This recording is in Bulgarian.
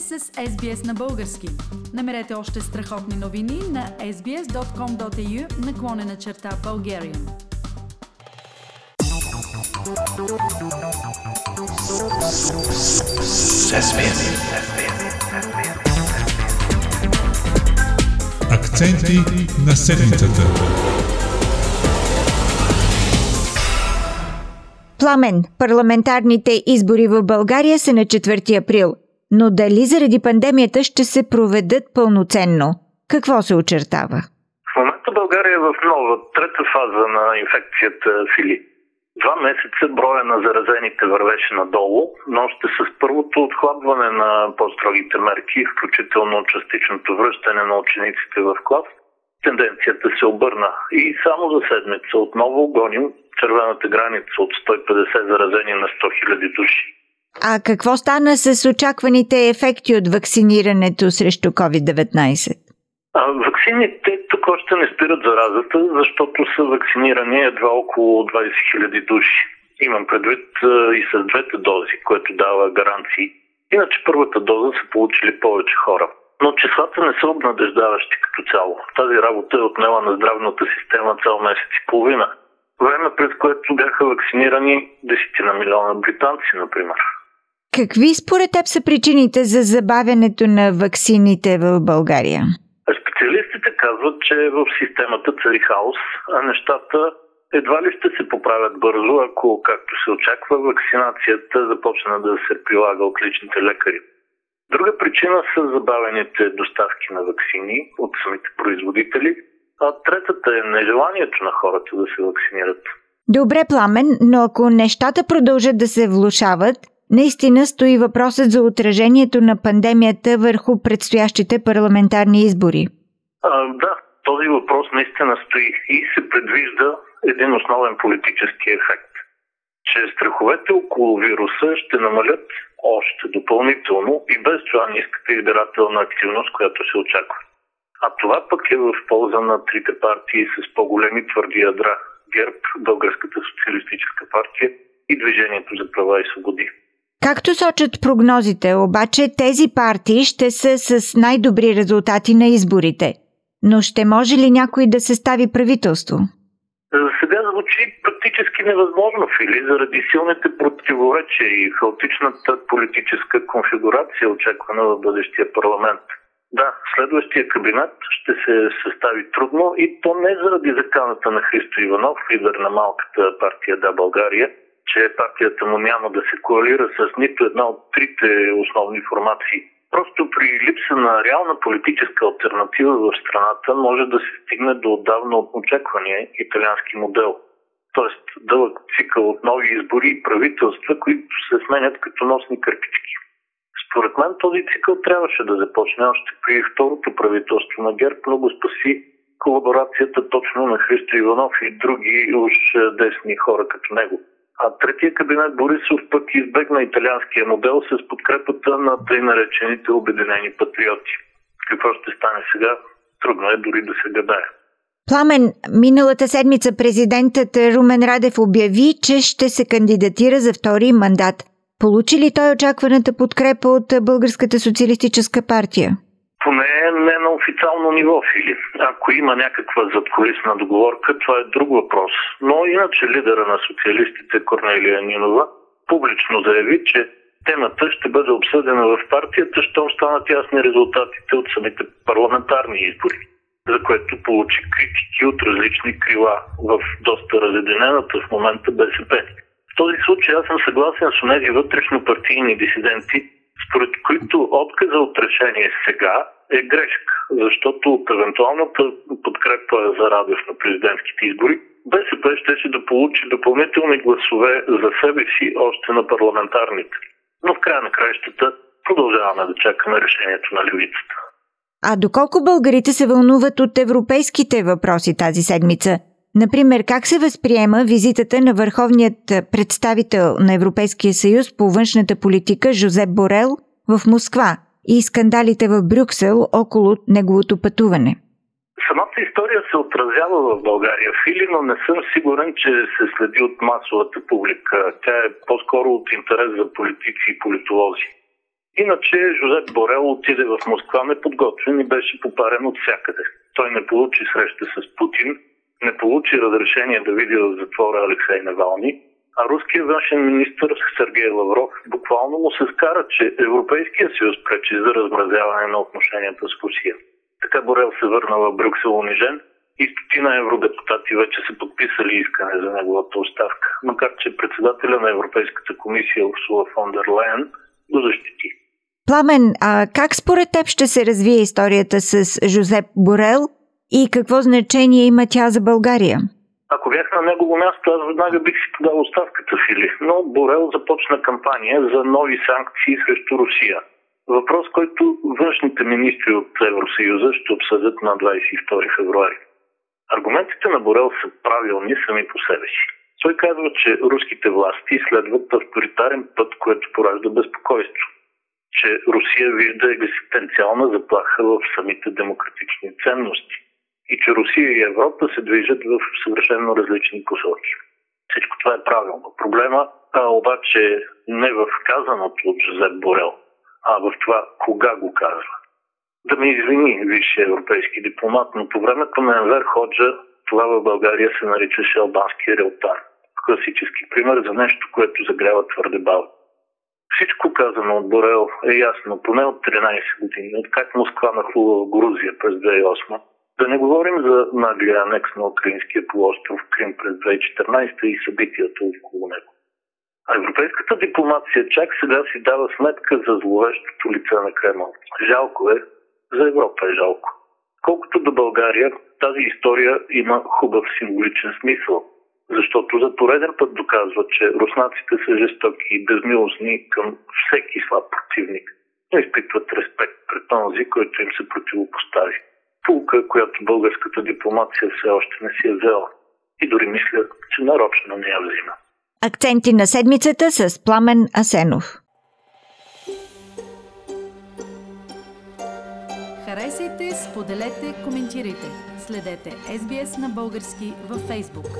сте с SBS на български. Намерете още страхотни новини на sbs.com.au наклонена черта Bulgarian. Акценти на седмицата. Пламен, парламентарните избори в България са на 4 април, но дали заради пандемията ще се проведат пълноценно? Какво се очертава? В момента България е в нова, трета фаза на инфекцията фили. Два месеца броя на заразените вървеше надолу, но още с първото отхлабване на по-строгите мерки, включително частичното връщане на учениците в клас, тенденцията се обърна и само за седмица отново гоним червената граница от 150 заразени на 100 000 души. А какво стана с очакваните ефекти от вакцинирането срещу COVID-19? А, вакцините тук още не спират заразата, защото са вакцинирани едва около 20 000 души. Имам предвид и с двете дози, което дава гаранции. Иначе първата доза са получили повече хора. Но числата не са обнадеждаващи като цяло. Тази работа е отнела на здравната система цял месец и половина – Време, през което бяха вакцинирани десетина милиона британци, например. Какви според теб са причините за забавянето на ваксините в България? Специалистите казват, че в системата цари хаос, а нещата едва ли ще се поправят бързо, ако, както се очаква, вакцинацията започне да се прилага от личните лекари. Друга причина са забавените доставки на вакцини от самите производители – а третата е нежеланието на хората да се вакцинират. Добре, Пламен, но ако нещата продължат да се влушават, наистина стои въпросът за отражението на пандемията върху предстоящите парламентарни избори. А, да, този въпрос наистина стои и се предвижда един основен политически ефект. Че страховете около вируса ще намалят още допълнително и без това ниската избирателна активност, която се очаква. А това пък е в полза на трите партии с по-големи твърди ядра ГЕРБ, Българската социалистическа партия и Движението за права и свободи. Както сочат прогнозите, обаче тези партии ще са с най-добри резултати на изборите. Но ще може ли някой да се стави правителство? За сега звучи практически невъзможно, Фили, заради силните противоречия и хаотичната политическа конфигурация, очаквана в бъдещия парламент. Да, следващия кабинет ще се състави трудно и то не заради заканата на Христо Иванов, лидер на малката партия Да България, че партията му няма да се коалира с нито една от трите основни формации. Просто при липса на реална политическа альтернатива в страната може да се стигне до отдавна от очаквания италиански модел. Тоест дълъг цикъл от нови избори и правителства, които се сменят като носни кърпички. Според мен този цикъл трябваше да започне още при второто правителство на ГЕРБ. Много спаси колаборацията точно на Христо Иванов и други уж десни хора като него. А третия кабинет Борисов пък избегна италианския модел с подкрепата на тъй наречените обединени патриоти. Какво ще стане сега? Трудно е дори да се гадае. Пламен, миналата седмица президентът Румен Радев обяви, че ще се кандидатира за втори мандат – Получи ли той очакваната подкрепа от Българската социалистическа партия? Поне не официално ниво, Фили. Ако има някаква задколисна договорка, това е друг въпрос. Но иначе лидера на социалистите Корнелия Нинова публично заяви, че темата ще бъде обсъдена в партията, щом станат ясни резултатите от самите парламентарни избори, за което получи критики от различни крила в доста разединената в момента БСП. В този случай аз съм съгласен с тези вътрешно партийни дисиденти, според които отказа от решение сега е грешка, защото от евентуалната подкрепа за Радев на президентските избори БСП ще ще да получи допълнителни гласове за себе си още на парламентарните. Но в края на краищата продължаваме да чакаме решението на левицата. А доколко българите се вълнуват от европейските въпроси тази седмица? Например, как се възприема визитата на върховният представител на Европейския съюз по външната политика Жозеп Борел в Москва и скандалите в Брюксел около неговото пътуване? Самата история се отразява в България, Фили, но не съм сигурен, че се следи от масовата публика. Тя е по-скоро от интерес за политици и политолози. Иначе Жозеп Борел отиде в Москва неподготвен и беше попарен от всякъде. Той не получи среща с Путин, не получи разрешение да види в затвора Алексей Навални, а руският външен министр Сергей Лавров буквално му се скара, че Европейския съюз пречи за размразяване на отношенията с Русия. Така Борел се върна в Брюксел унижен и стотина евродепутати вече са подписали искане за неговата оставка, макар че председателя на Европейската комисия Урсула фон дер Лайен го защити. Пламен, а как според теб ще се развие историята с Жозеп Борел и какво значение има тя за България? Ако бях на негово място, аз веднага бих си подал оставката, Фили. Но Борел започна кампания за нови санкции срещу Русия. Въпрос, който външните министри от Евросъюза ще обсъдят на 22 февруари. Аргументите на Борел са правилни сами по себе си. Той казва, че руските власти следват авторитарен път, което поражда безпокойство. Че Русия вижда екзистенциална заплаха в самите демократични ценности. И че Русия и Европа се движат в съвършенно различни посоки. Всичко това е правилно. Проблема а, обаче не в казаното от Жозеп Борел, а в това кога го казва. Да ме извини висшия европейски дипломат, но по времето на Енвер Ходжа това в България се наричаше албански реалтар. Класически пример за нещо, което загрява твърде бавно. Всичко казано от Борел е ясно, поне от 13 години, от как Москва нахлува в Грузия през 2008 да не говорим за наглия анекс на украинския полуостров Крим през 2014 и събитията около него. А европейската дипломация чак сега си дава сметка за зловещото лице на Кремъл. Жалко е, за Европа е жалко. Колкото до България, тази история има хубав символичен смисъл, защото за пореден път доказва, че руснаците са жестоки и безмилостни към всеки слаб противник, но изпитват респект пред този, който им се противопостави. Пулка, която българската дипломация все още не си е взела. И дори мисля, че нарочно не я взима. Акценти на седмицата с Пламен Асенов. Харесайте, споделете, коментирайте. Следете SBS на български във Facebook.